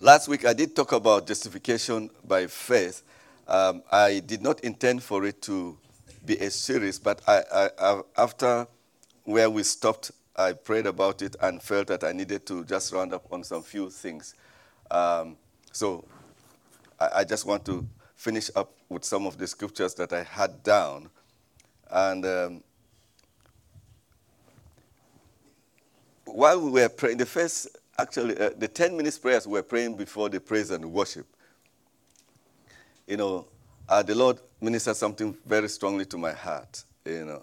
Last week I did talk about justification by faith. Um, I did not intend for it to be a series, but I, I, after where we stopped, I prayed about it and felt that I needed to just round up on some few things. Um, so I, I, just want to finish up with some of the scriptures that I had down. And um, while we were praying, the first, actually, uh, the 10 minutes prayers we were praying before the praise and worship. You know, uh, the Lord ministered something very strongly to my heart. You know,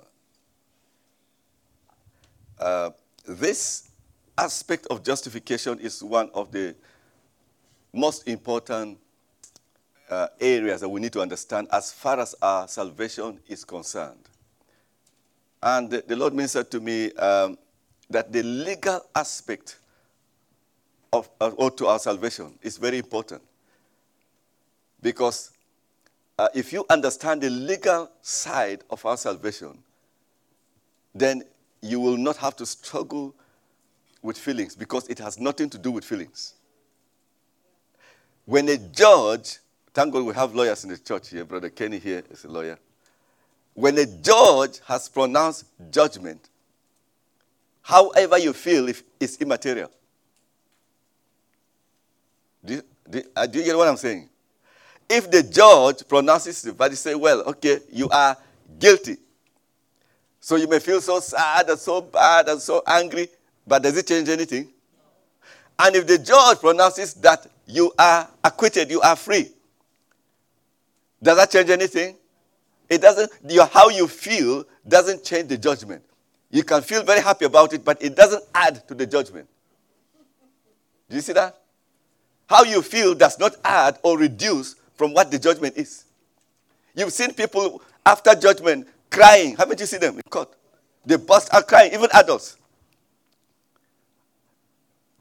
uh, this aspect of justification is one of the most important uh, areas that we need to understand as far as our salvation is concerned. And the, the Lord ministered to me um, that the legal aspect of, or to our salvation is very important. Because uh, if you understand the legal side of our salvation, then you will not have to struggle with feelings because it has nothing to do with feelings. When a judge, thank God we have lawyers in the church here, Brother Kenny here is a lawyer. When a judge has pronounced judgment, however you feel if it's immaterial. Do you, do, uh, do you get what I'm saying? If the judge pronounces the verdict, say, well, okay, you are guilty. So you may feel so sad and so bad and so angry, but does it change anything? And if the judge pronounces that you are acquitted, you are free, does that change anything? It doesn't, your, how you feel doesn't change the judgment. You can feel very happy about it, but it doesn't add to the judgment. Do you see that? How you feel does not add or reduce from what the judgment is. You've seen people after judgment crying. Haven't you seen them in court? They burst out crying, even adults.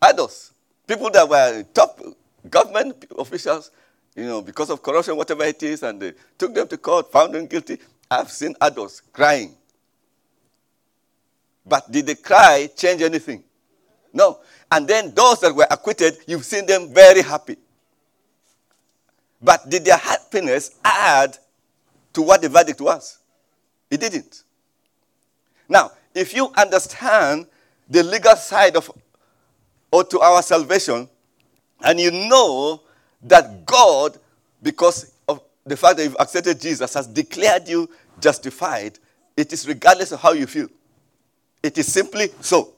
Adults. People that were top government officials, you know, because of corruption, whatever it is, and they took them to court, found them guilty. I've seen adults crying. But did the cry change anything? No. And then those that were acquitted, you've seen them very happy. But did their happiness add to what the verdict was? It didn't. Now, if you understand the legal side of or to our salvation, and you know that God, because of the fact that you've accepted Jesus, has declared you justified, it is regardless of how you feel. It is simply so.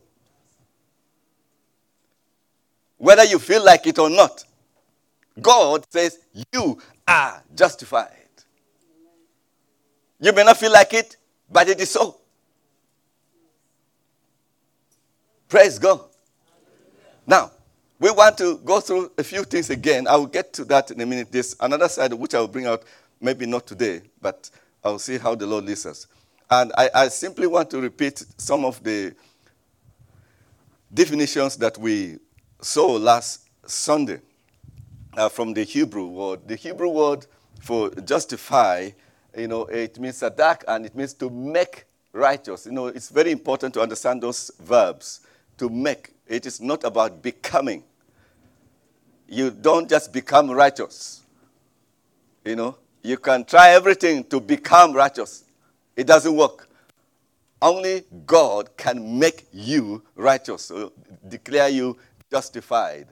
Whether you feel like it or not, God says you are justified. You may not feel like it, but it is so. Praise God. Now, we want to go through a few things again. I will get to that in a minute. There's another side which I will bring out, maybe not today, but I'll see how the Lord leads us. And I, I simply want to repeat some of the definitions that we saw last Sunday uh, from the Hebrew word. The Hebrew word for justify, you know, it means sadak and it means to make righteous. You know, it's very important to understand those verbs. To make. It is not about becoming. You don't just become righteous. You know, you can try everything to become righteous. It doesn't work. Only God can make you righteous, so declare you justified.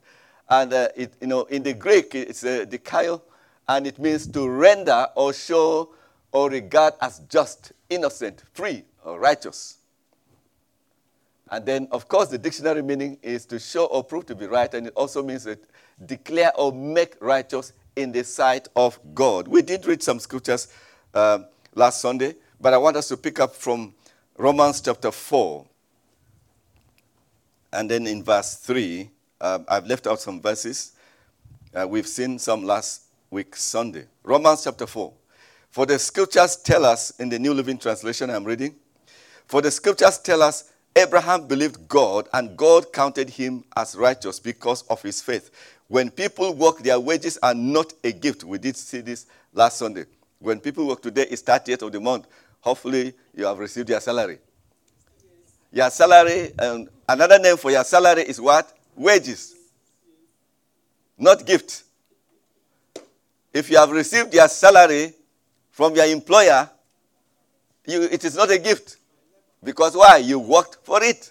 And uh, it, you know, in the Greek, it's uh, dikaio, and it means to render or show or regard as just, innocent, free, or righteous. And then, of course, the dictionary meaning is to show or prove to be right, and it also means that declare or make righteous in the sight of God. We did read some scriptures um, last Sunday, but I want us to pick up from Romans chapter 4, and then in verse 3 uh, I've left out some verses. Uh, we've seen some last week, Sunday. Romans chapter 4. For the scriptures tell us, in the New Living Translation I'm reading, for the scriptures tell us Abraham believed God and God counted him as righteous because of his faith. When people work, their wages are not a gift. We did see this last Sunday. When people work today, it's 30th of the month. Hopefully, you have received your salary. Your salary, and another name for your salary is what? wages. not gift. If you have received your salary from your employer, you, it is not a gift. Because why? You worked for it.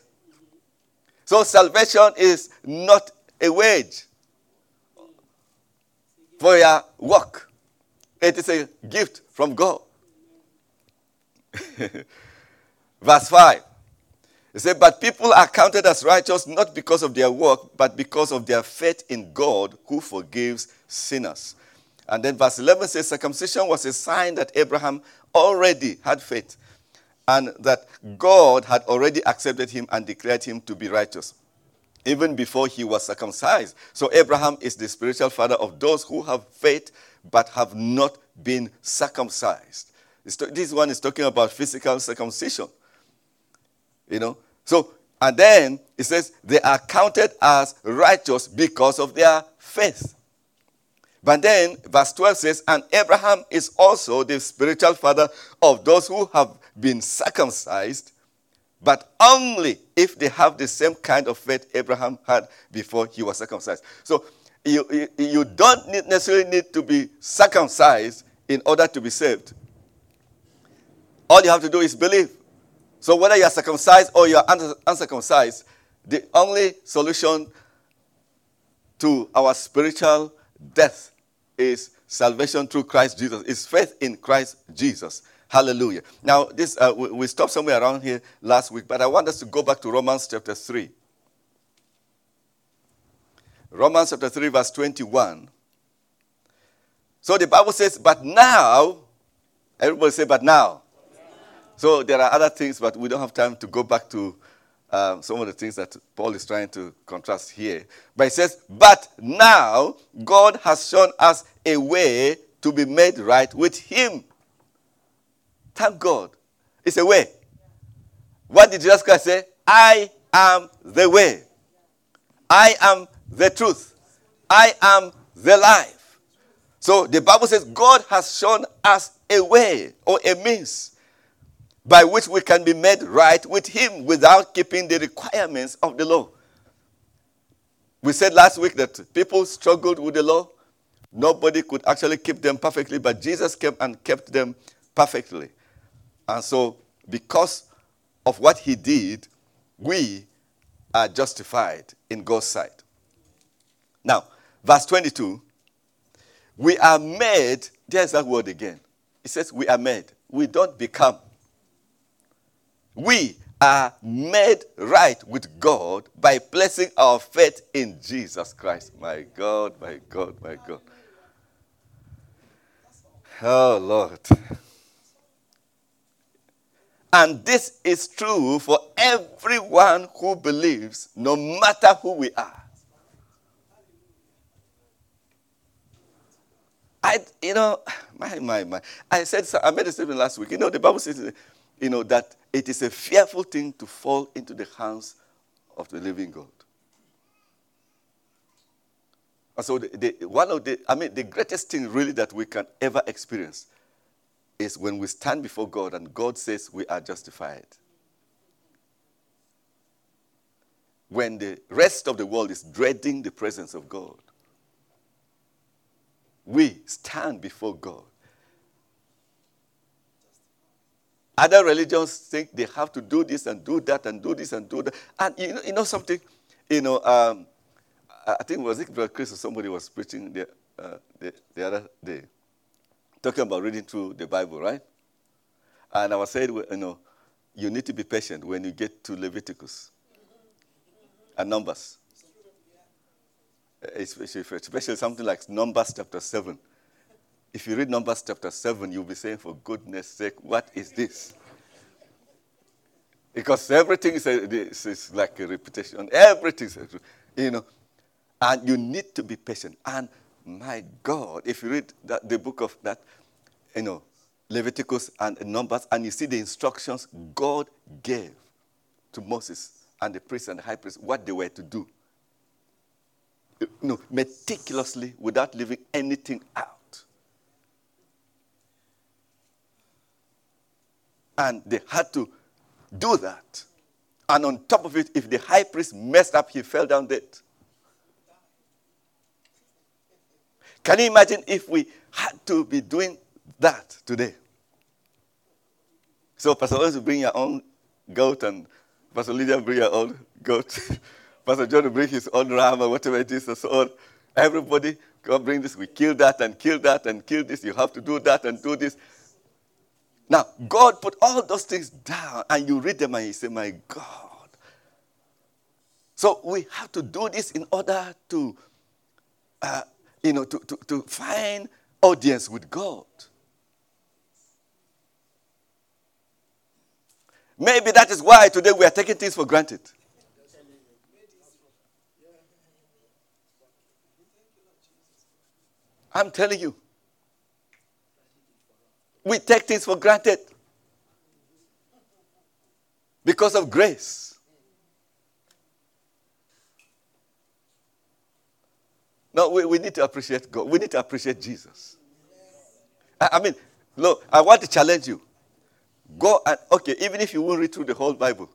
So salvation is not a wage for your work. It is a gift from God. Verse 5. It said, But people are counted as righteous not because of their work, but because of their faith in God who forgives sinners. And then verse 11 says, Circumcision was a sign that Abraham already had faith and that God had already accepted him and declared him to be righteous, even before he was circumcised. So Abraham is the spiritual father of those who have faith but have not been circumcised. This one is talking about physical circumcision. You know? So, and then it says they are counted as righteous because of their faith. But then verse 12 says, And Abraham is also the spiritual father of those who have been circumcised, but only if they have the same kind of faith Abraham had before he was circumcised. So you, you, you don't need necessarily need to be circumcised in order to be saved. All you have to do is believe. So whether you're circumcised or you're uncircumcised, the only solution to our spiritual death is salvation through Christ Jesus. Is faith in Christ Jesus. Hallelujah. Now, this uh, we, we stopped somewhere around here last week, but I want us to go back to Romans chapter 3. Romans chapter 3, verse 21. So the Bible says, but now, everybody say, but now. So there are other things, but we don't have time to go back to um, some of the things that Paul is trying to contrast here. But he says, But now God has shown us a way to be made right with Him. Thank God. It's a way. What did Jesus Christ say? I am the way. I am the truth. I am the life. So the Bible says God has shown us a way or a means by which we can be made right with Him without keeping the requirements of the law. We said last week that people struggled with the law. Nobody could actually keep them perfectly, but Jesus came and kept them perfectly. And so, because of what He did, we are justified in God's sight. Now, verse 22 we are made, there's that word again. It says we are made. We don't become we are made right with God by placing our faith in Jesus Christ. My God, my God, my God. Oh, Lord. And this is true for everyone who believes, no matter who we are. I, you know, my, my, my. I said, I made a statement last week. You know, the Bible says, you know, that it is a fearful thing to fall into the hands of the living God. And so, the, the, one of the, I mean, the greatest thing really that we can ever experience is when we stand before God and God says we are justified. When the rest of the world is dreading the presence of God, we stand before God Other religions think they have to do this and do that and do this and do that. And you know, you know something? You know, um, I think it was it Brother Chris or somebody was preaching the, uh, the, the other day, talking about reading through the Bible, right? And I was saying, you know, you need to be patient when you get to Leviticus and Numbers. Especially, especially something like Numbers chapter 7 if you read Numbers chapter 7, you'll be saying, for goodness sake, what is this? Because everything is, a, is like a repetition. Everything is, a, you know. And you need to be patient. And my God, if you read that, the book of that, you know, Leviticus and Numbers, and you see the instructions God gave to Moses and the priest and the high priest, what they were to do. You know, meticulously, without leaving anything out. And they had to do that. And on top of it, if the high priest messed up, he fell down dead. Can you imagine if we had to be doing that today? So, Pastor Owens will bring your own goat, and Pastor Lydia will bring your own goat. Pastor John will bring his own ram, or whatever it is, and so on. Everybody come bring this. We kill that, and kill that, and kill this. You have to do that, and do this. Now, God put all those things down, and you read them, and you say, My God. So, we have to do this in order to, uh, you know, to, to, to find audience with God. Maybe that is why today we are taking things for granted. I'm telling you. We take things for granted because of grace. No, we, we need to appreciate God. We need to appreciate Jesus. I, I mean, look, I want to challenge you. Go and, okay, even if you won't read through the whole Bible,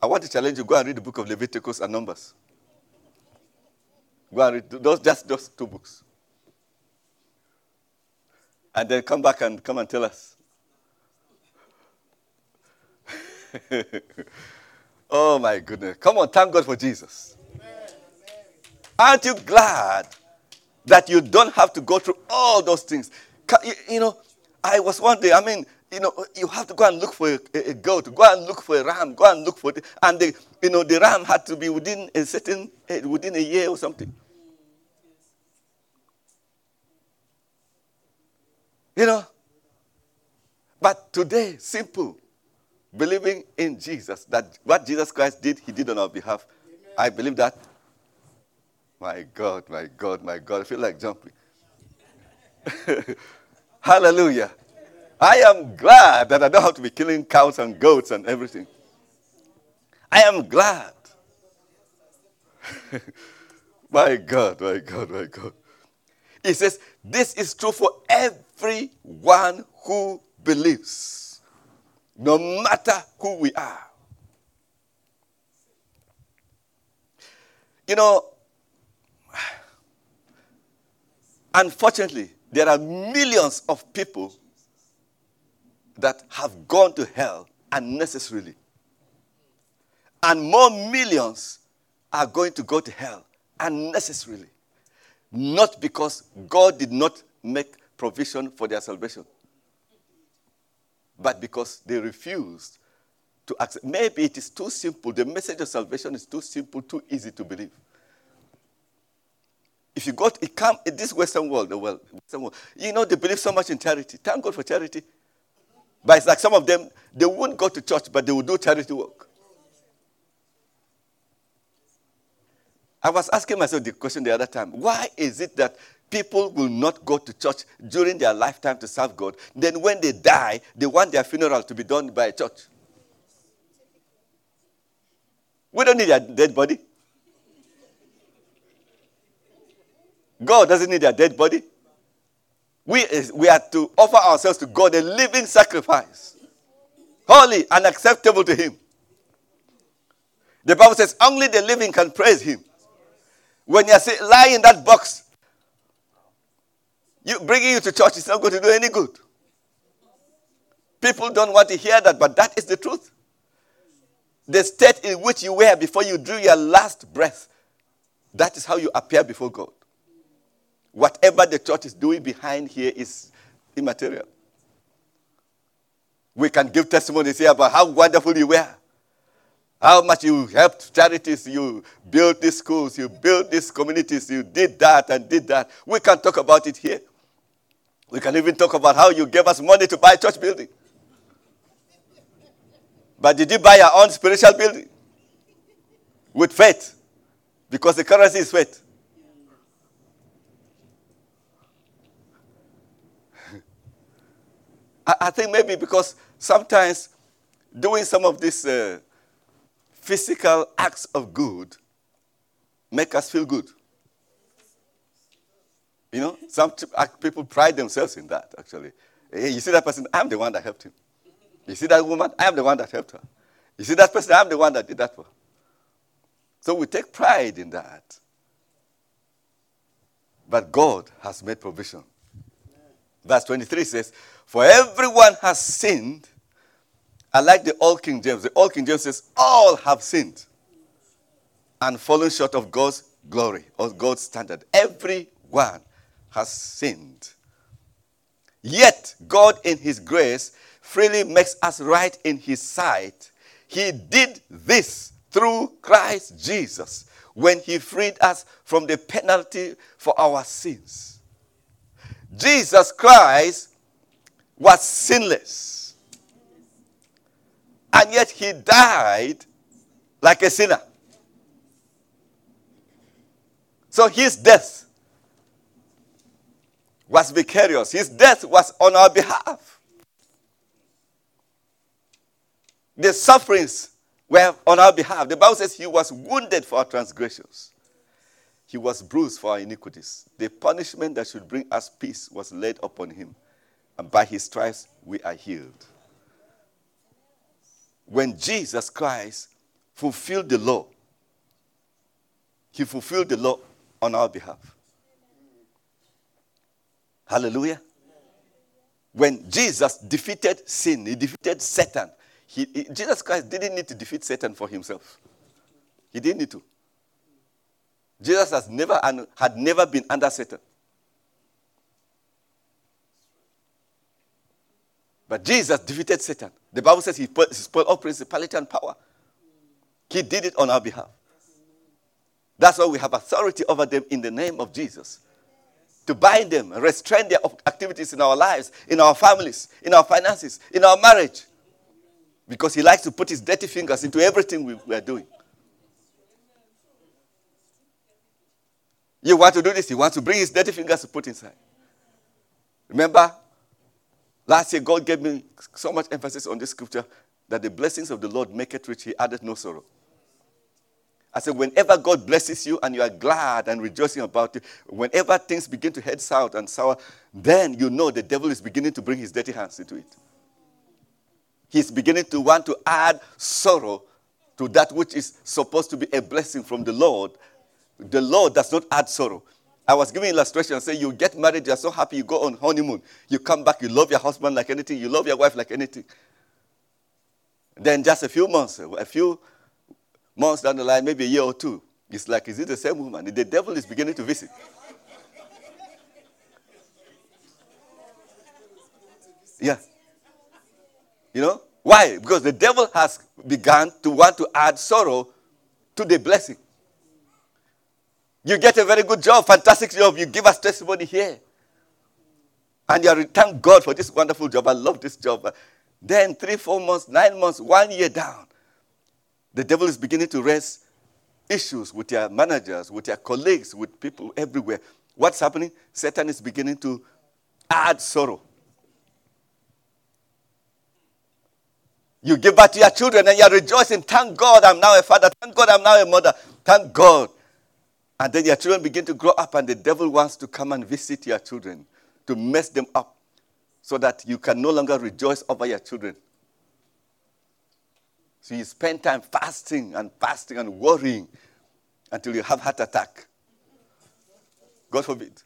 I want to challenge you go and read the book of Leviticus and Numbers. Go and read those, just those two books. And then come back and come and tell us. oh my goodness. Come on, thank God for Jesus. Aren't you glad that you don't have to go through all those things? You know, I was one day, I mean, you know, you have to go and look for a, a, goat, go and look for a ram, go and look for, the, and the, you know, the ram had to be within a certain, eh, within a year or something. You know, but today, simple, believing in Jesus, that what Jesus Christ did, he did on our behalf. Amen. I believe that. My God, my God, my God, I feel like jumping. Hallelujah. I am glad that I don't have to be killing cows and goats and everything. I am glad. my God, my God, my God. He says, This is true for everyone who believes, no matter who we are. You know, unfortunately, there are millions of people that have gone to hell unnecessarily. And more millions are going to go to hell unnecessarily. Not because God did not make provision for their salvation, but because they refused to accept. Maybe it is too simple. The message of salvation is too simple, too easy to believe. If you go, to, it come in this Western world, the world, Western world, you know they believe so much in charity. Thank God for charity. But it's like some of them, they won't go to church, but they will do charity work. I was asking myself the question the other time why is it that people will not go to church during their lifetime to serve God? Then when they die, they want their funeral to be done by a church. We don't need a dead body. God doesn't need a dead body. We, we are to offer ourselves to God a living sacrifice, holy and acceptable to Him. The Bible says only the living can praise Him. When you say lie in that box, you bringing you to church is not going to do any good. People don't want to hear that, but that is the truth. The state in which you were before you drew your last breath, that is how you appear before God. Whatever the church is doing behind here is immaterial. We can give testimonies here about how wonderful you were, how much you helped charities, you built these schools, you built these communities, you did that and did that. We can talk about it here. We can even talk about how you gave us money to buy church building. But did you buy your own spiritual building? With faith. Because the currency is faith. I, I think maybe because sometimes doing some of these uh, physical acts of good make us feel good. You know, some uh, people pride themselves in that, actually. Hey, you see that person? I'm the one that helped him. You see that woman? I'm the one that helped her. You see that person? I'm the one that did that for. her. So we take pride in that. But God has made provision. Verse 23 says, For everyone has sinned. I like the Old King James. The Old King James says, All have sinned and fallen short of God's glory or God's standard. Everyone has sinned. Yet, God, in His grace, freely makes us right in His sight. He did this through Christ Jesus when He freed us from the penalty for our sins. Jesus Christ was sinless. And yet He died like a sinner. So His death was vicarious. His death was on our behalf. The sufferings were on our behalf. The Bible says he was wounded for our transgressions. He was bruised for our iniquities. The punishment that should bring us peace was laid upon him. And by his stripes we are healed. When Jesus Christ fulfilled the law, he fulfilled the law on our behalf. Hallelujah. When Jesus defeated sin, he defeated Satan. He, he, Jesus Christ didn't need to defeat Satan for himself. He didn't need to. Jesus has never had never been under Satan. But Jesus defeated Satan. The Bible says he spoiled all principality and power. He did it on our behalf. That's why we have authority over them in the name of Jesus to bind them, restrain their activities in our lives, in our families, in our finances, in our marriage. Because he likes to put his dirty fingers into everything we, we are doing. You want to do this, he wants to bring his dirty fingers to put inside. Remember, last year God gave me so much emphasis on this scripture that the blessings of the Lord make it rich, he added no sorrow. I said, whenever God blesses you and you are glad and rejoicing about it, whenever things begin to head south and sour, then you know the devil is beginning to bring his dirty hands into it. He's beginning to want to add sorrow to that which is supposed to be a blessing from the Lord. The Lord does not add sorrow. I was giving illustration say you get married, you're so happy, you go on honeymoon, you come back, you love your husband like anything, you love your wife like anything. Then just a few months, a few months down the line, maybe a year or two, it's like, is it the same woman? The devil is beginning to visit. Yeah. You know? Why? Because the devil has begun to want to add sorrow to the blessing. You get a very good job, fantastic job. You give us testimony here. And you are, thank God for this wonderful job. I love this job. Then, three, four months, nine months, one year down, the devil is beginning to raise issues with your managers, with your colleagues, with people everywhere. What's happening? Satan is beginning to add sorrow. You give birth to your children and you're rejoicing. Thank God I'm now a father. Thank God I'm now a mother. Thank God. And then your children begin to grow up, and the devil wants to come and visit your children to mess them up so that you can no longer rejoice over your children. So you spend time fasting and fasting and worrying until you have heart attack. God forbid.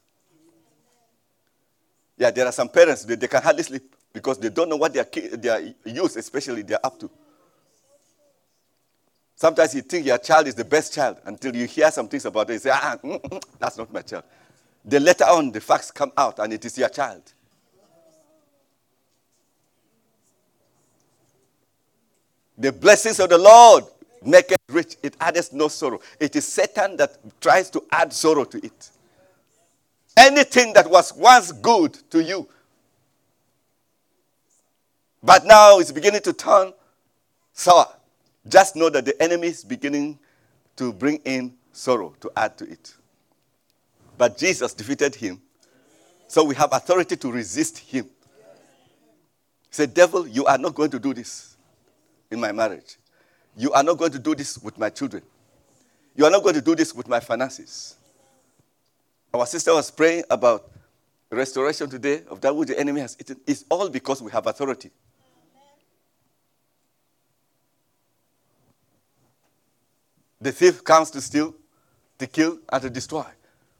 Yeah, there are some parents they, they can hardly sleep because they don't know what their their youth, especially, they're up to. Sometimes you think your child is the best child until you hear some things about it. You say, ah, mm, mm, that's not my child. Then later on, the facts come out and it is your child. The blessings of the Lord make it rich. It adds no sorrow. It is Satan that tries to add sorrow to it. Anything that was once good to you, but now it's beginning to turn sour. Just know that the enemy is beginning to bring in sorrow to add to it. But Jesus defeated him. So we have authority to resist him. Say, devil, you are not going to do this in my marriage. You are not going to do this with my children. You are not going to do this with my finances. Our sister was praying about restoration today of that which the enemy has eaten. It's all because we have authority. The thief comes to steal, to kill, and to destroy.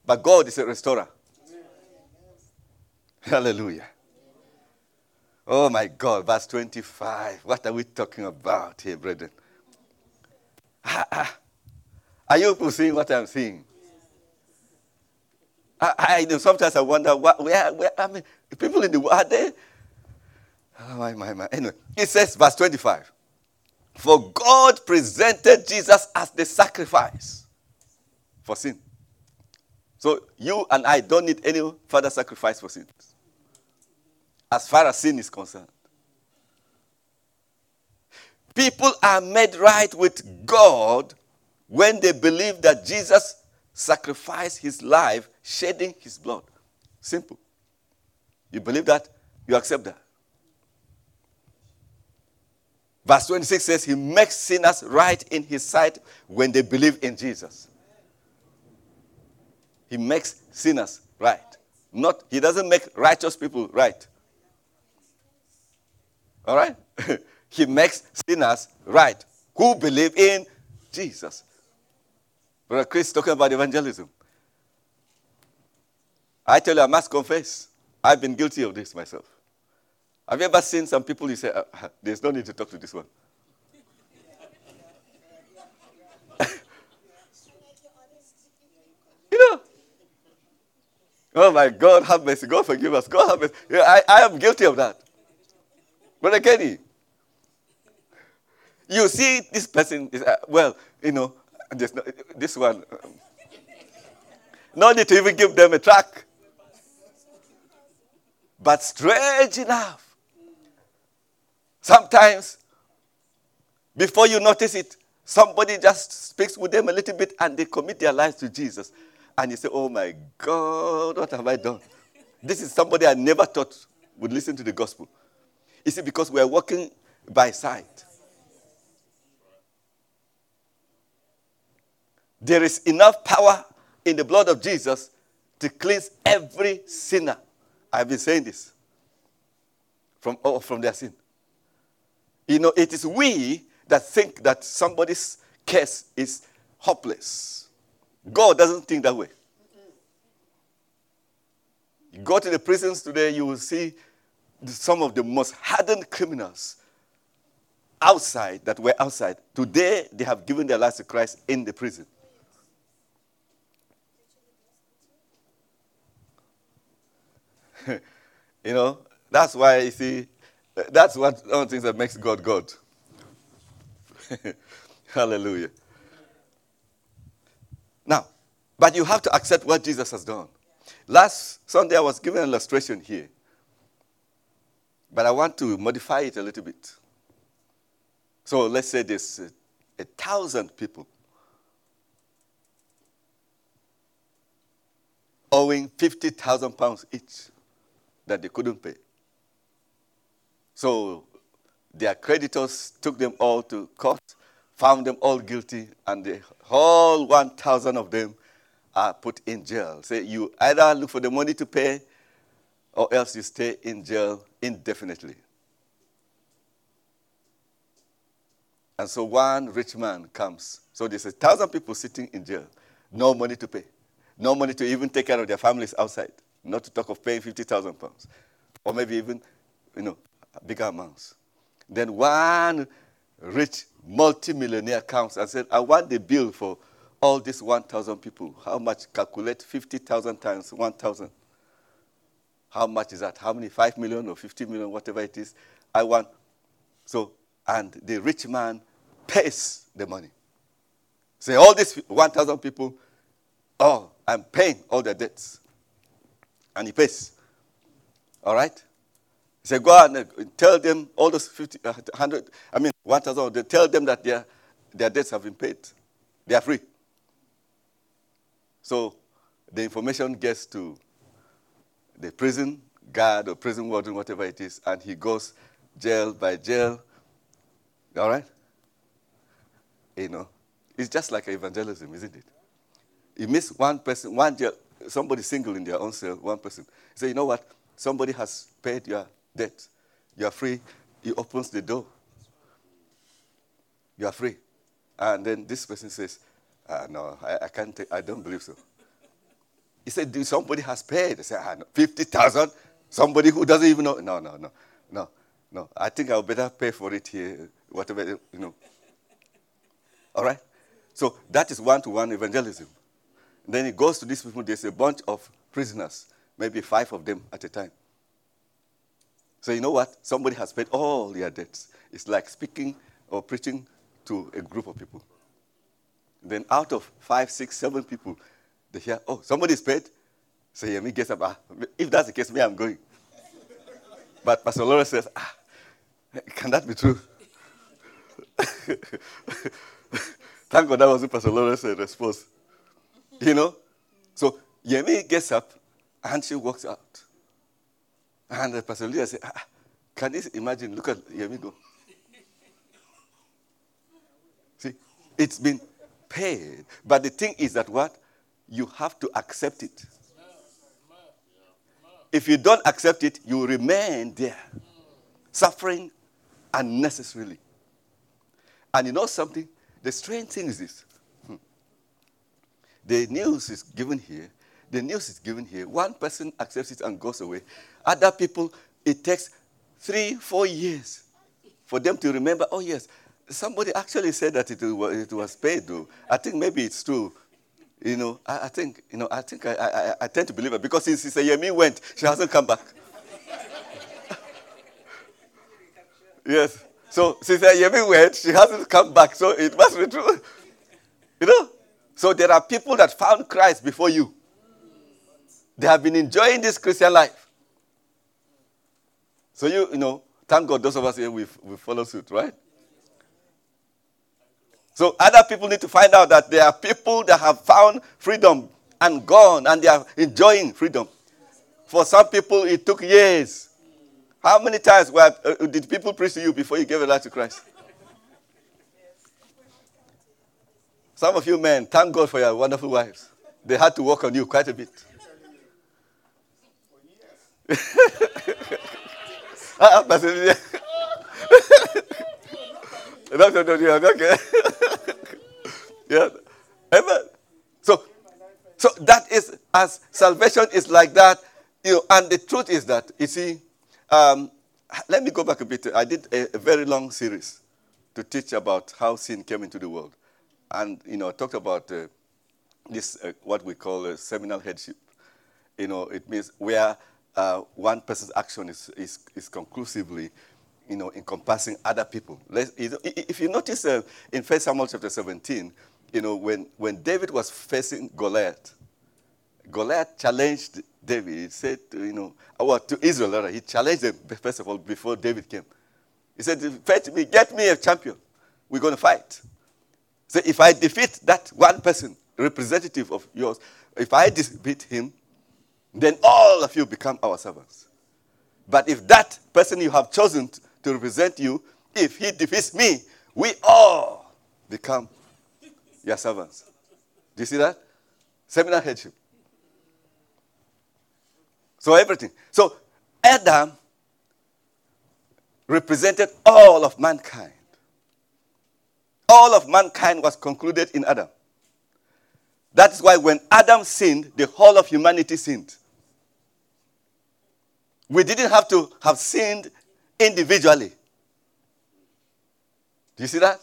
But God is a restorer. Hallelujah. Oh my God, verse 25. What are we talking about here, brethren? Ah, ah. Are you seeing what I'm seeing? I, I sometimes I wonder what, where, where, I mean, people in the world, are they? Oh, my, my, my. Anyway, it says, verse 25 For God presented Jesus as the sacrifice for sin. So you and I don't need any further sacrifice for sins, as far as sin is concerned. People are made right with God when they believe that Jesus sacrificed his life, shedding his blood. Simple. You believe that? You accept that. Verse 26 says, He makes sinners right in His sight when they believe in Jesus. He makes sinners right. Not, He doesn't make righteous people right. All right? he makes sinners right who believe in Jesus. Brother Chris talking about evangelism. I tell you, I must confess, I've been guilty of this myself. Have you ever seen some people you say, uh, there's no need to talk to this one? you know? Oh my God, have mercy. God forgive us. God have mercy. I, I am guilty of that. Brother Kenny, you see this person is, uh, well, you know, no, this one. Um, no need to even give them a track. But strange enough, Sometimes, before you notice it, somebody just speaks with them a little bit and they commit their lives to Jesus. And you say, Oh my God, what have I done? This is somebody I never thought would listen to the gospel. You see, because we're walking by sight. There is enough power in the blood of Jesus to cleanse every sinner. I've been saying this from, oh, from their sin. You know, it is we that think that somebody's case is hopeless. God doesn't think that way. You go to the prisons today, you will see some of the most hardened criminals outside that were outside. Today, they have given their lives to Christ in the prison. you know, that's why you see that's what, one of the things that makes God God. Hallelujah. Now, but you have to accept what Jesus has done. Last Sunday, I was giving an illustration here, but I want to modify it a little bit. So let's say there's a, a thousand people owing 50,000 pounds each that they couldn't pay. So their creditors took them all to court, found them all guilty, and the whole 1,000 of them are put in jail. Say, you either look for the money to pay or else you stay in jail indefinitely. And so one rich man comes. So there's a thousand people sitting in jail, no money to pay, no money to even take care of their families outside, not to talk of paying 50,000 pounds, or maybe even, you know, bigger amounts. Then one rich multimillionaire comes and said, I want the bill for all these 1,000 people. How much? Calculate 50,000 times 1,000. How much is that? How many? 5 million or 50 million, whatever it is. I want. So, and the rich man pays the money. Say, all these 1,000 people, oh, I'm paying all their debts. And he pays. All right? Said, Go and tell them all those 50, 100, uh, I mean, 1,000, tell them that their, their debts have been paid. They are free. So the information gets to the prison guard or prison warden, whatever it is, and he goes jail by jail. All right? You know, it's just like evangelism, isn't it? You miss one person, one jail, somebody single in their own cell, one person. Say, you know what? Somebody has paid your debt. You are free. He opens the door. You are free. And then this person says, ah, No, I, I can't take, I don't believe so. He said, Somebody has paid. I said, ah, no, 50,000? Somebody who doesn't even know. No, no, no, no, no. I think I'll better pay for it here, whatever, you know. All right? So that is one to one evangelism. Then he goes to these people, there's a bunch of prisoners, maybe five of them at a time. So you know what? Somebody has paid all their debts. It's like speaking or preaching to a group of people. Then out of five, six, seven people, they hear, oh, somebody's paid. So Yemi gets up. Ah, if that's the case, me, I'm going. but Pastor Laura says, ah, can that be true? Thank God that wasn't Pastor Lawrence's response. You know? So Yemi gets up and she walks out. And the Pastor Leah said, ah, Can you imagine? Look at Yemi go. See, it's been paid. But the thing is that what? You have to accept it. If you don't accept it, you remain there, suffering unnecessarily. And you know something? The strange thing is this hmm. the news is given here, the news is given here. One person accepts it and goes away. Other people, it takes three, four years for them to remember, oh, yes, somebody actually said that it was, it was paid, though. I think maybe it's true. You know, I, I think, you know, I think I, I, I, tend to believe it because since Yemi went, she hasn't come back. yes. So Sister Yemi went, she hasn't come back, so it must be true. You know? So there are people that found Christ before you. They have been enjoying this Christian life. So you, you know, thank God those of us here, we we follow suit, right? So other people need to find out that there are people that have found freedom and gone and they are enjoying freedom. For some people, it took years. How many times were, uh, did people preach to you before you gave your life to Christ? Some of you men, thank God for your wonderful wives. They had to work on you quite a bit. ah, no, no, no, no, okay. yeah. Amen. So, so that is as salvation is like that, you know, and the truth is that, you see, um, let me go back a bit. I did a, a, very long series to teach about how sin came into the world. And, you know, I talked about uh, this, uh, what we call a seminal headship. You know, it means where uh, one person's action is, is, is conclusively you know, encompassing other people. Let's, if you notice uh, in 1 Samuel chapter 17, you know, when, when David was facing Goliath, Goliath challenged David. He said, to, you know, well, to Israel, he challenged them, first of all, before David came. He said, fetch me, get me a champion. We're going to fight. So if I defeat that one person, representative of yours, if I defeat him, then all of you become our servants. But if that person you have chosen to represent you, if he defeats me, we all become your servants. Do you see that? Seminal headship. So everything. So Adam represented all of mankind. All of mankind was concluded in Adam. That is why when Adam sinned, the whole of humanity sinned. We didn't have to have sinned individually. Do you see that?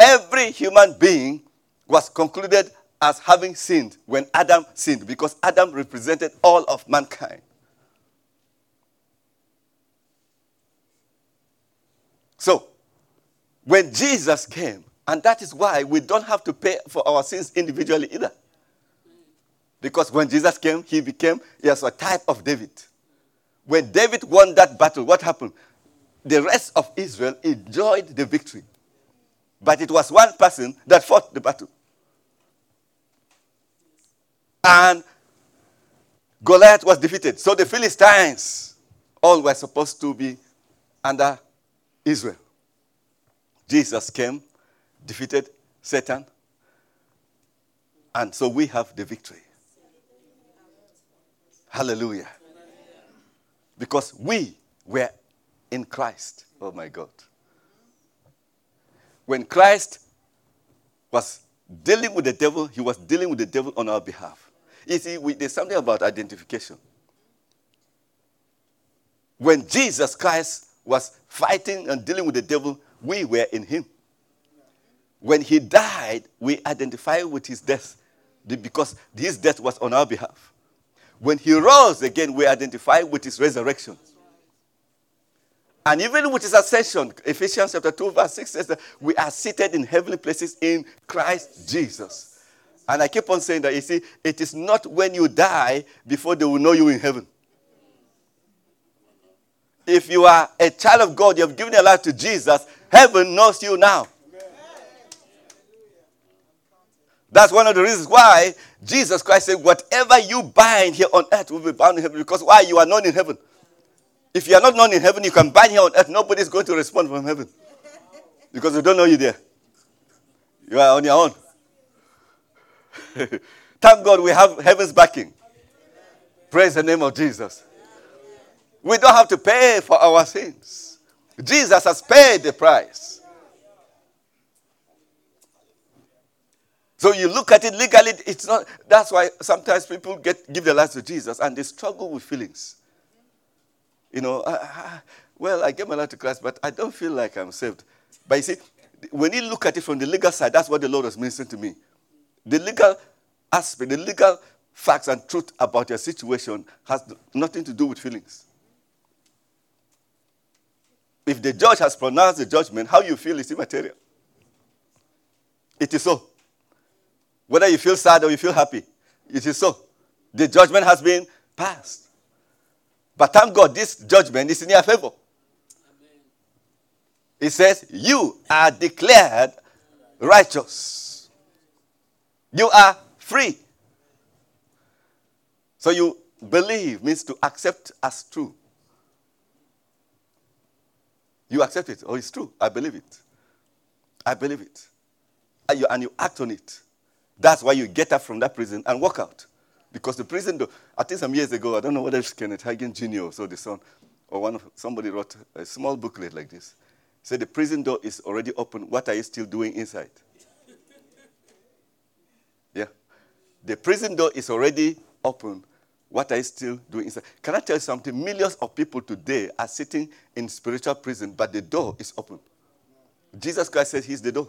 Every human being was concluded as having sinned when Adam sinned because Adam represented all of mankind. So, when Jesus came, and that is why we don't have to pay for our sins individually either. Because when Jesus came, he became he yes, a type of David. When David won that battle, what happened? The rest of Israel enjoyed the victory. But it was one person that fought the battle. And Goliath was defeated. So the Philistines all were supposed to be under Israel. Jesus came, defeated Satan, and so we have the victory. Hallelujah. Because we were in Christ. Oh my God. When Christ was dealing with the devil, he was dealing with the devil on our behalf. You see, we, there's something about identification. When Jesus Christ was fighting and dealing with the devil, we were in him. When he died, we identify with his death because his death was on our behalf. When he rose again, we identify with his resurrection. And even with his ascension, Ephesians chapter 2, verse 6 says that we are seated in heavenly places in Christ Jesus. And I keep on saying that, you see, it is not when you die before they will know you in heaven. If you are a child of God, you have given your life to Jesus, heaven knows you now. That's one of the reasons why Jesus Christ said, Whatever you bind here on earth will be bound in heaven. Because why? You are known in heaven. If you are not known in heaven, you can bind here on earth. Nobody's going to respond from heaven. Because they don't know you there. You are on your own. Thank God we have heaven's backing. Praise the name of Jesus. We don't have to pay for our sins. Jesus has paid the price. So you look at it legally, it's not that's why sometimes people get give their lives to Jesus and they struggle with feelings. You know, I, I, well, I gave my life to Christ, but I don't feel like I'm saved. But you see, when you look at it from the legal side, that's what the Lord was mentioning to me. The legal aspect, the legal facts and truth about your situation has nothing to do with feelings. If the judge has pronounced the judgment, how you feel is immaterial. It is so. Whether you feel sad or you feel happy, it is so. The judgment has been passed. But thank God, this judgment is in your favor. It says, You are declared righteous. You are free. So you believe means to accept as true. You accept it. Oh, it's true. I believe it. I believe it. And you, and you act on it. That's why you get up from that prison and walk out. Because the prison door, I think some years ago, I don't know whether it's Kenneth Hagin Jr. so the son, or one of somebody wrote a small booklet like this. Said the prison door is already open. What are you still doing inside? yeah. The prison door is already open. What are you still doing inside? Can I tell you something? Millions of people today are sitting in spiritual prison, but the door is open. Jesus Christ says he's the door.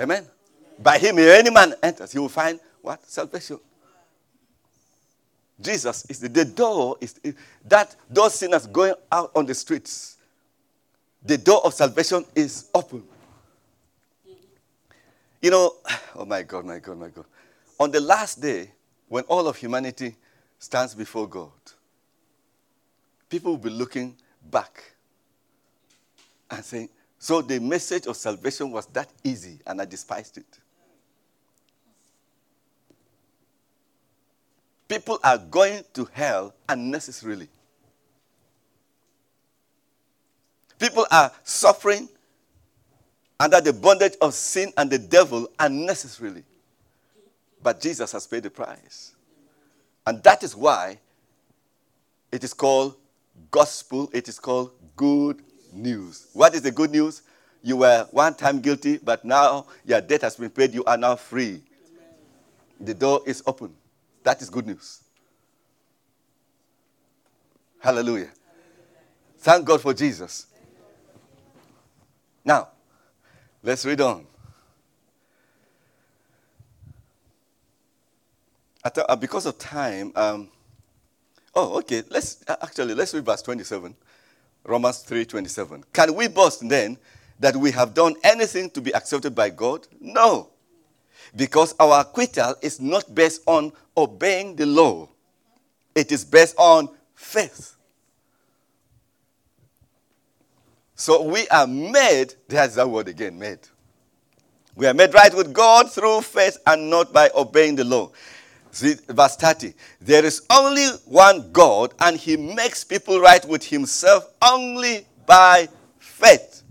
Amen. By him, if any man enters, he will find what? Salvation. Jesus is the, the door, is that those sinners going out on the streets. The door of salvation is open. You know, oh my God, my God, my God. On the last day, when all of humanity stands before God, people will be looking back and saying, So the message of salvation was that easy, and I despised it. People are going to hell unnecessarily. People are suffering under the bondage of sin and the devil unnecessarily. But Jesus has paid the price. And that is why it is called gospel, it is called good news. What is the good news? You were one time guilty, but now your debt has been paid, you are now free. The door is open. That is good news. Hallelujah. Thank God for Jesus. Now, let's read on. Uh, because of time, um, oh, okay. Let's uh, actually let's read verse 27, Romans 3:27. Can we boast then that we have done anything to be accepted by God? No. Because our acquittal is not based on obeying the law, it is based on faith. So we are made, there's that word again, made. We are made right with God through faith and not by obeying the law. Verse 30. There is only one God, and he makes people right with himself only by faith.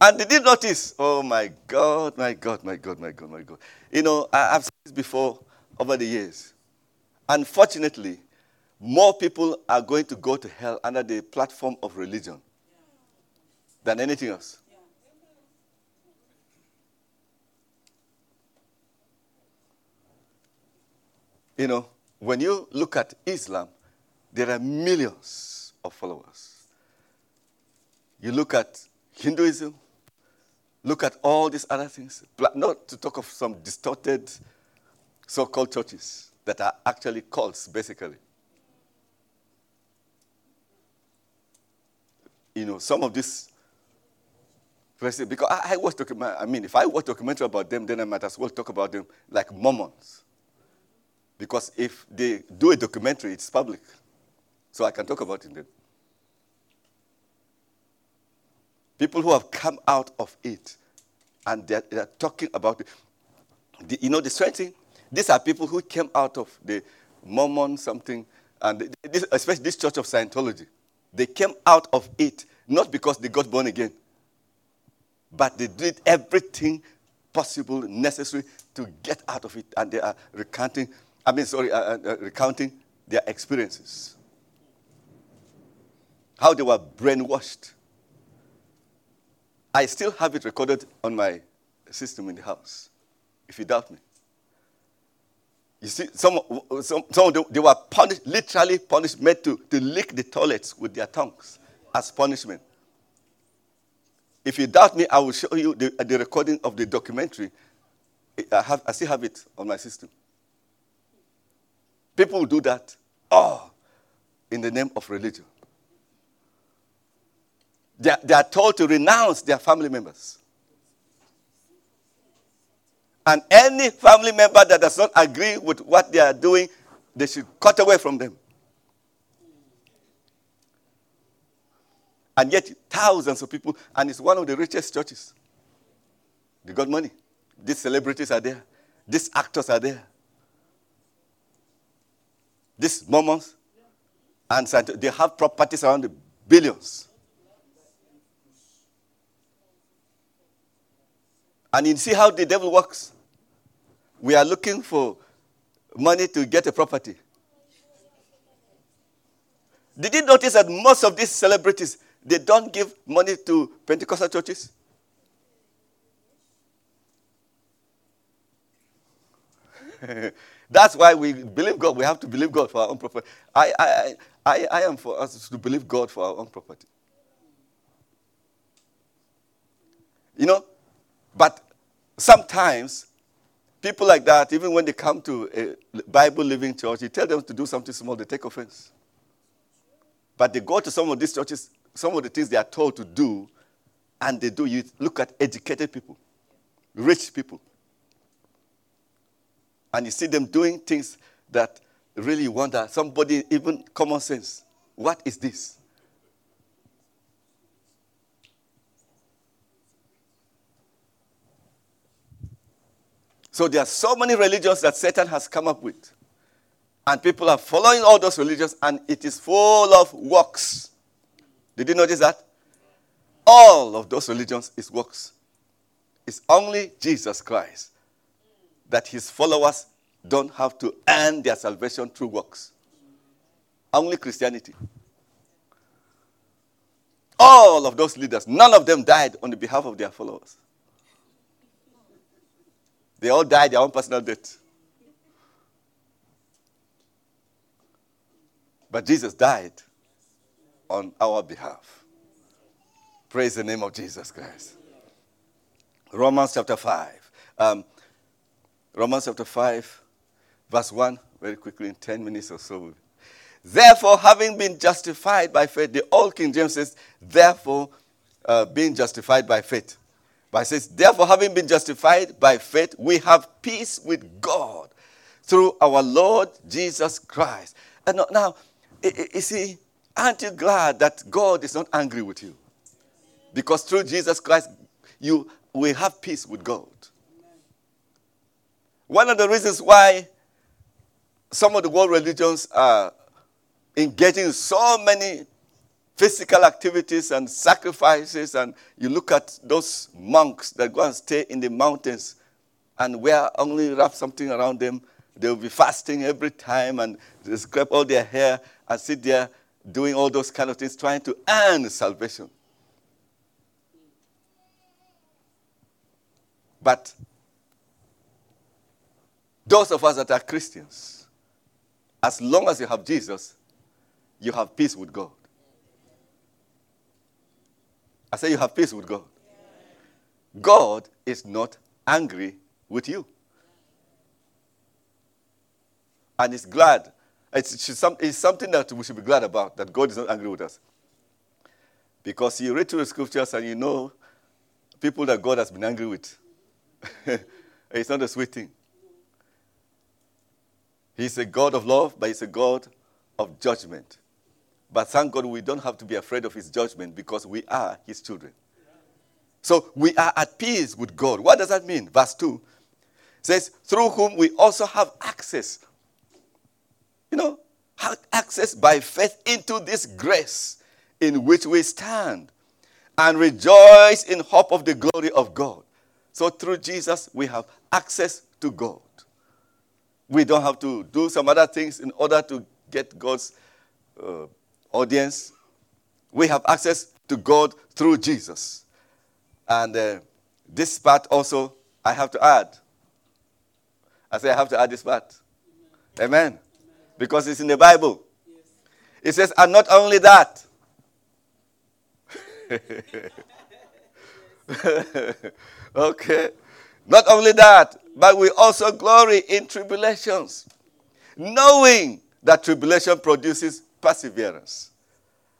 And did you notice? Oh my God, my God, my God, my God, my God. You know, I, have said this before over the years. Unfortunately, more people are going to go to hell under the platform of religion than anything else. You know, when you look at Islam, there are millions of followers. You look at Hinduism, look at all these other things, not to talk of some distorted so called churches that are actually cults, basically. You know, some of these because I, I watch documentary. I mean, if I watch documentary about them, then I might as well talk about them like Mormons. Because if they do a documentary, it's public. So I can talk about it then. People who have come out of it and they're, they're talking about it. The, you know, the strange thing, these are people who came out of the Mormon something, and this, especially this church of Scientology. They came out of it not because they got born again, but they did everything possible, necessary to get out of it, and they are recounting. I mean, sorry, uh, uh, uh recounting their experiences, how they were brainwashed. I still have it recorded on my system in the house, if you doubt me. You see, some, some, some they were punished, literally punished, made to, to lick the toilets with their tongues as punishment. If you doubt me, I will show you the, the recording of the documentary. I, have, I still have it on my system. People do that, oh, in the name of religion. They are, they are told to renounce their family members. And any family member that does not agree with what they are doing, they should cut away from them. And yet, thousands of people, and it's one of the richest churches. They got money. These celebrities are there. These actors are there. These Mormons and they have properties around the billions. And you see how the devil works. We are looking for money to get a property. Did you notice that most of these celebrities they don't give money to Pentecostal churches? That's why we believe God. We have to believe God for our own property. I, I, I, I am for us to believe God for our own property. You know, but sometimes people like that, even when they come to a Bible living church, you tell them to do something small, they take offense. But they go to some of these churches, some of the things they are told to do, and they do. You look at educated people, rich people, and you see them doing things that really wonder. Somebody, even common sense, what is this? So there are so many religions that Satan has come up with. And people are following all those religions, and it is full of works. Did you notice that? All of those religions is works. It's only Jesus Christ that his followers don't have to earn their salvation through works. Only Christianity. All of those leaders, none of them died on the behalf of their followers. They all died their own personal death. But Jesus died on our behalf. Praise the name of Jesus Christ. Romans chapter 5. Um, Romans chapter 5, verse 1, very quickly in 10 minutes or so. Therefore, having been justified by faith, the old King James says, therefore, uh, being justified by faith. But it says, therefore, having been justified by faith, we have peace with God through our Lord Jesus Christ. And now, you see, Aren't you glad that God is not angry with you? Because through Jesus Christ, you will have peace with God. One of the reasons why some of the world religions are engaging in so many physical activities and sacrifices, and you look at those monks that go and stay in the mountains and wear only wrap something around them. They'll be fasting every time and they scrape all their hair and sit there doing all those kind of things, trying to earn salvation. But those of us that are Christians, as long as you have Jesus, you have peace with God. I say you have peace with God. God is not angry with you. And it's glad. It's, it's something that we should be glad about, that God is not angry with us. Because you read through the scriptures and you know people that God has been angry with. it's not a sweet thing. He's a God of love, but he's a God of judgment. But thank God we don't have to be afraid of his judgment because we are his children. So we are at peace with God. What does that mean? Verse 2 says, through whom we also have access. You know, have access by faith into this grace in which we stand and rejoice in hope of the glory of God. So through Jesus, we have access to God. We don't have to do some other things in order to get God's uh, audience. We have access to God through Jesus. And uh, this part also, I have to add. I say I have to add this part. Amen. Amen. Because it's in the Bible. Yes. It says, and not only that. okay. Not only that, but we also glory in tribulations, knowing that tribulation produces perseverance.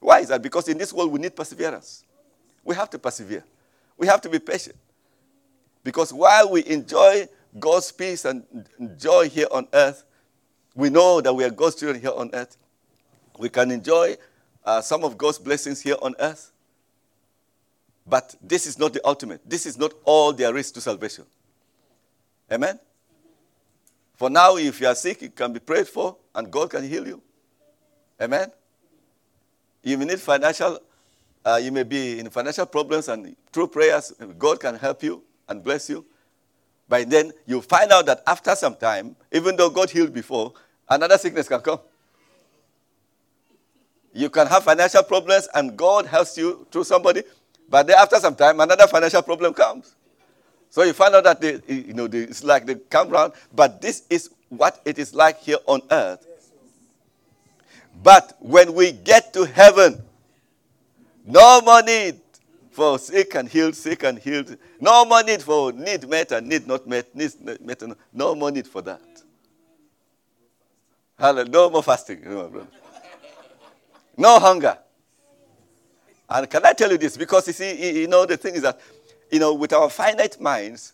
Why is that? Because in this world we need perseverance. We have to persevere. We have to be patient. Because while we enjoy God's peace and joy here on earth, we know that we are God's children here on earth. We can enjoy uh, some of God's blessings here on earth. But this is not the ultimate. This is not all there is to salvation. Amen? For now, if you are sick, you can be prayed for and God can heal you. Amen? You need financial, uh, you may be in financial problems, and through prayers, God can help you and bless you. By then you find out that after some time, even though God healed before, another sickness can come. You can have financial problems, and God helps you through somebody, but then after some time, another financial problem comes. So you find out that you know, it's like they come round, but this is what it is like here on earth. But when we get to heaven, no more need for sick and healed, sick and healed. No more need for need met and need not met, need met. No more need for that. Hallelujah. No more fasting. No hunger. And can I tell you this? Because you see, you know, the thing is that, you know, with our finite minds,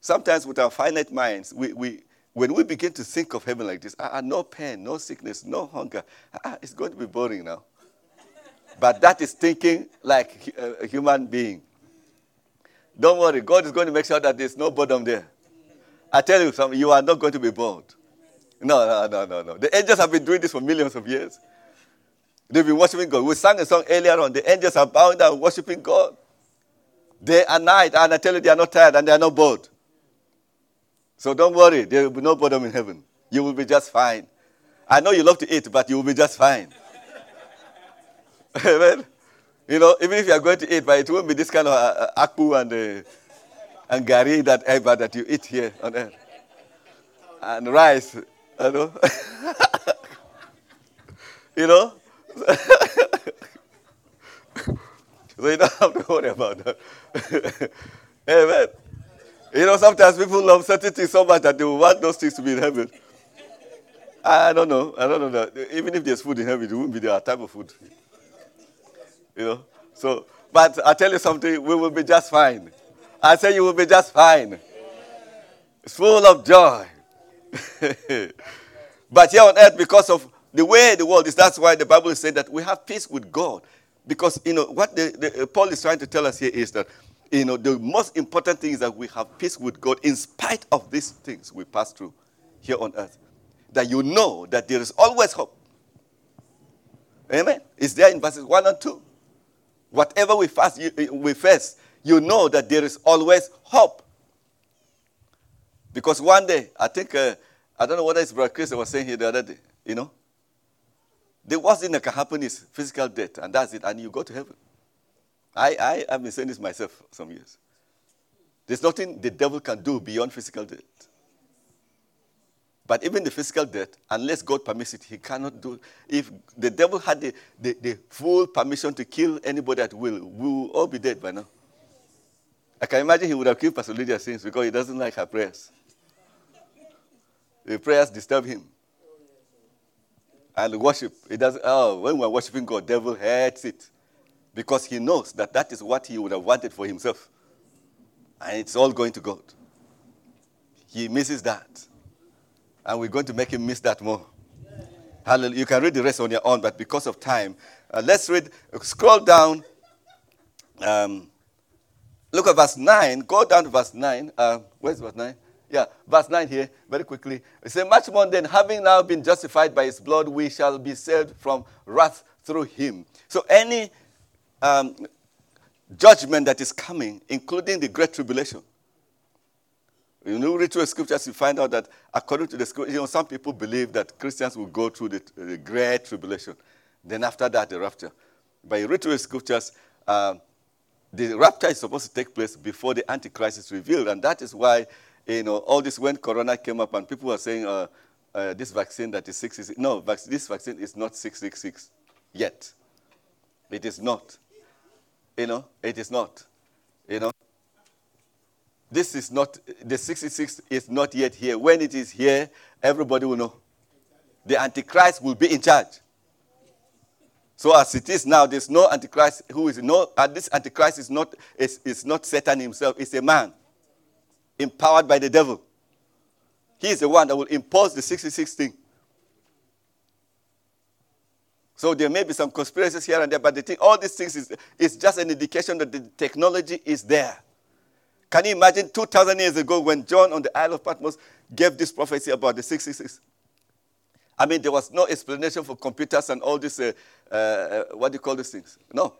sometimes with our finite minds, we, we when we begin to think of heaven like this, ah, ah no pain, no sickness, no hunger, ah, ah, it's going to be boring now. but that is thinking like a human being. Don't worry, God is going to make sure that there's no boredom there. I tell you something, you are not going to be bored. No, no, no, no, no. The angels have been doing this for millions of years. They've been worshiping God. We sang a song earlier on. The angels are bowing down worshiping God day and night. And I tell you, they are not tired and they are not bored. So don't worry. There will be no boredom in heaven. You will be just fine. I know you love to eat, but you will be just fine. Amen. You know, even if you are going to eat, but it won't be this kind of uh, uh akpu and, uh, and gari that ever that you eat here on earth. And rice, you know. you know? so you don't have to worry about that. Amen. You know, sometimes people love certain things so much that they want those things to be in heaven. I don't know. I don't know that. Even if there's food in heaven, it won't be their type of food. You know? So, but I tell you something, we will be just fine. I say you will be just fine. It's full of joy. but here on earth, because of the way the world is, that's why the Bible says that we have peace with God. Because, you know, what the, the, Paul is trying to tell us here is that, you know, the most important thing is that we have peace with God in spite of these things we pass through here on earth. That you know that there is always hope. Amen. It's there in verses 1 and 2. Whatever we face, you, we face, you know that there is always hope. Because one day, I think, uh, I don't know what it's Brother Chris was saying here the other day, you know, the worst thing that can happen is physical death, and that's it, and you go to heaven. I, I have been saying this myself for some years. There's nothing the devil can do beyond physical death. But even the physical death, unless God permits it, he cannot do. If the devil had the, the, the full permission to kill anybody at will, we will all be dead by now. I can imagine he would have killed Pastor Lydia since because he doesn't like her prayers. The prayers disturb him. And worship, It doesn't. Oh, when we're worshiping God, devil hates it because he knows that that is what he would have wanted for himself, and it's all going to God. He misses that, and we're going to make him miss that more. Hallelujah. You can read the rest on your own, but because of time, uh, let's read. Scroll down. Um, look at verse 9. Go down to verse 9. Uh, where's verse 9? Yeah, verse 9 here, very quickly. It says, Much more than having now been justified by his blood, we shall be saved from wrath through him. So, any um, judgment that is coming, including the great tribulation, you know, read through the scriptures, you find out that according to the scriptures, you know, some people believe that Christians will go through the, the great tribulation. Then after that, the rapture. But you read through the scriptures, uh, the rapture is supposed to take place before the Antichrist is revealed. And that is why you know, all this when Corona came up and people were saying uh, uh, this vaccine that is 666. No, vac- this vaccine is not 666 yet. It is not. You know, it is not. You know, this is not, the 66 is not yet here. When it is here, everybody will know. The Antichrist will be in charge. So as it is now, there's no Antichrist who is no, uh, this Antichrist is not, is, is not Satan himself, it's a man empowered by the devil. He is the one that will impose the 66 thing. So there may be some conspiracies here and there, but the thing, all these things is, is just an indication that the technology is there. Can you imagine 2,000 years ago when John on the Isle of Patmos gave this prophecy about the 666? I mean, there was no explanation for computers and all this, uh, uh, what do you call these things? No,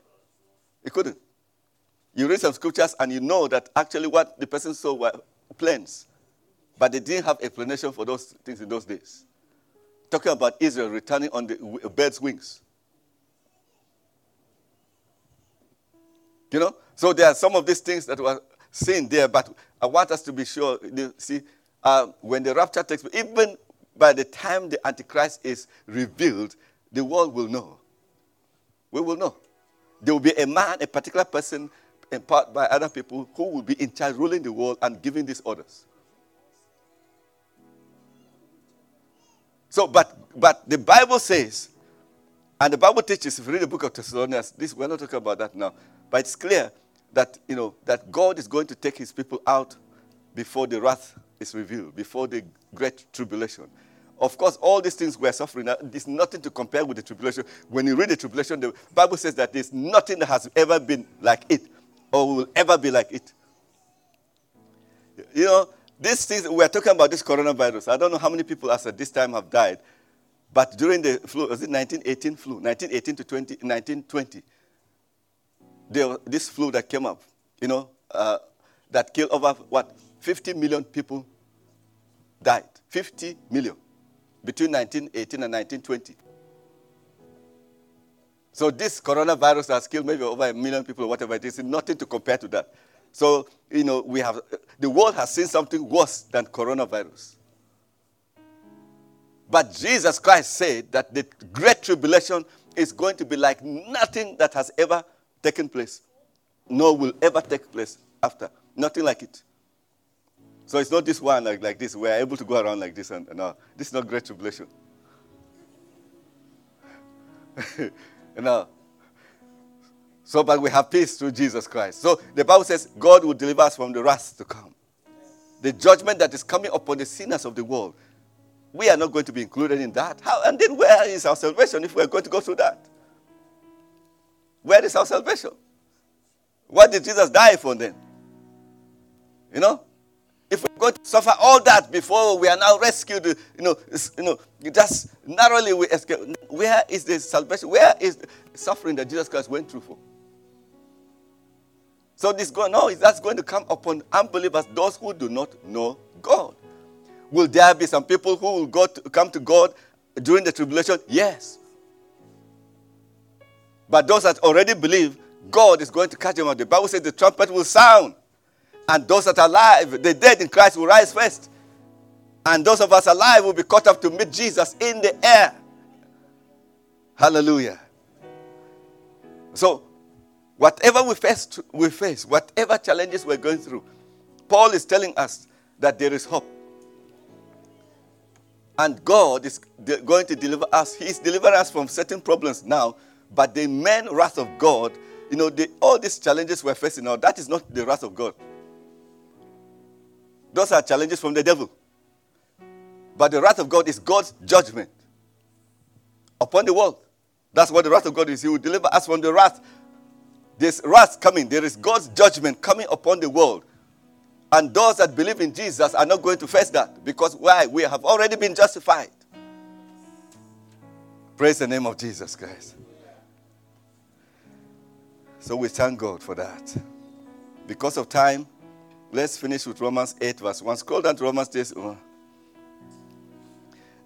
he couldn't. You read some scriptures and you know that actually what the person saw were planes. But they didn't have explanation for those things in those days. Talking about Israel returning on the bird's wings. You know? So there are some of these things that were seen there, but I want us to be sure. See, uh, when the rapture takes place, even by the time the Antichrist is revealed, the world will know. We will know. There will be a man, a particular person empowered by other people who will be in charge, ruling the world and giving these orders. So, but but the Bible says, and the Bible teaches, if you read the book of Thessalonians, this we're not talking about that now, but it's clear that you know that God is going to take his people out before the wrath is revealed, before the great tribulation. Of course, all these things we're suffering, there's nothing to compare with the tribulation. When you read the tribulation, the Bible says that there's nothing that has ever been like it or will ever be like it. You know, these things, we're talking about this coronavirus. I don't know how many people as at this time have died, but during the flu, was it 1918 flu? 1918 to 20, 1920. There, this flu that came up, you know, uh, that killed over, what, 50 million people died. 50 million between 1918 and 1920. So this coronavirus has killed maybe over a million people or whatever it is, nothing to compare to that. So, you know, we have the world has seen something worse than coronavirus. But Jesus Christ said that the great tribulation is going to be like nothing that has ever taken place, nor will ever take place after. Nothing like it. So it's not this one like, like this. We're able to go around like this and no. This is not great tribulation. You know. So, but we have peace through Jesus Christ. So the Bible says God will deliver us from the wrath to come. The judgment that is coming upon the sinners of the world. We are not going to be included in that. How, and then where is our salvation if we are going to go through that? Where is our salvation? What did Jesus die for then? You know? If we're going to suffer all that before we are now rescued, you know, you know, just narrowly we escape. Where is the salvation? Where is the suffering that Jesus Christ went through for? So this going, no, that's going to come upon unbelievers, those who do not know God. Will there be some people who will go to, come to God during the tribulation? Yes. But those that already believe, God is going to catch them out. The Bible says the trumpet will sound and those that are alive, the dead in Christ, will rise first. And those of us alive will be caught up to meet Jesus in the air. Hallelujah. So, whatever we face, we face, whatever challenges we're going through, Paul is telling us that there is hope. And God is going to deliver us. He's delivering us from certain problems now, but the main wrath of God, you know, the, all these challenges we're facing now, that is not the wrath of God. Those are challenges from the devil. But the wrath of God is God's judgment upon the world. That's what the wrath of God is. He will deliver us from the wrath. There's wrath coming. There is God's judgment coming upon the world. And those that believe in Jesus are not going to face that. Because why? We have already been justified. Praise the name of Jesus Christ. So we thank God for that. Because of time, let's finish with Romans 8, verse 1. Scroll down to Romans 8. Uh-huh.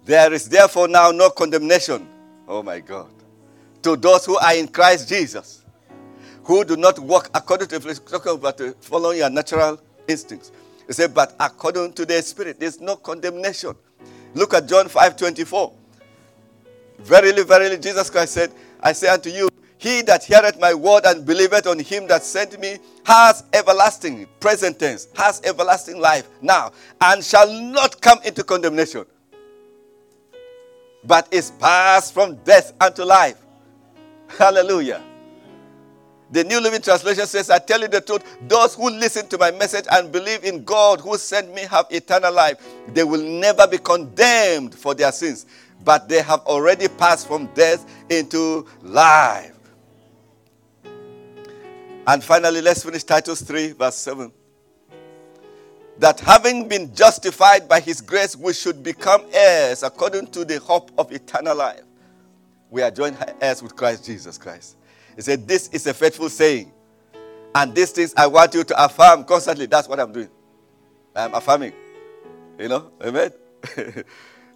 There is therefore now no condemnation. Oh my God. To those who are in Christ Jesus, who do not walk according to the talking about following your natural instincts. He said, but according to the Spirit, there's no condemnation. Look at John 5 24. Verily, verily, Jesus Christ said, I say unto you, he that heareth my word and believeth on him that sent me has everlasting, present tense, has everlasting life now, and shall not come into condemnation, but is passed from death unto life. Hallelujah. The New Living Translation says, I tell you the truth, those who listen to my message and believe in God who sent me have eternal life. They will never be condemned for their sins, but they have already passed from death into life. And finally, let's finish Titus 3, verse 7 that having been justified by his grace, we should become heirs according to the hope of eternal life. We are joined heirs with Christ Jesus Christ. He said, This is a faithful saying. And these things I want you to affirm constantly. That's what I'm doing. I'm affirming. You know, amen.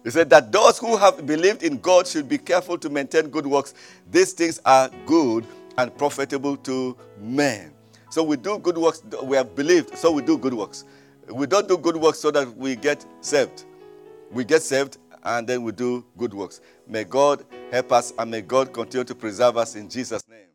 he said that those who have believed in God should be careful to maintain good works. These things are good and profitable to men. So we do good works. We have believed, so we do good works. We don't do good works so that we get saved. We get saved and then we do good works. May God help us and may God continue to preserve us in Jesus' name.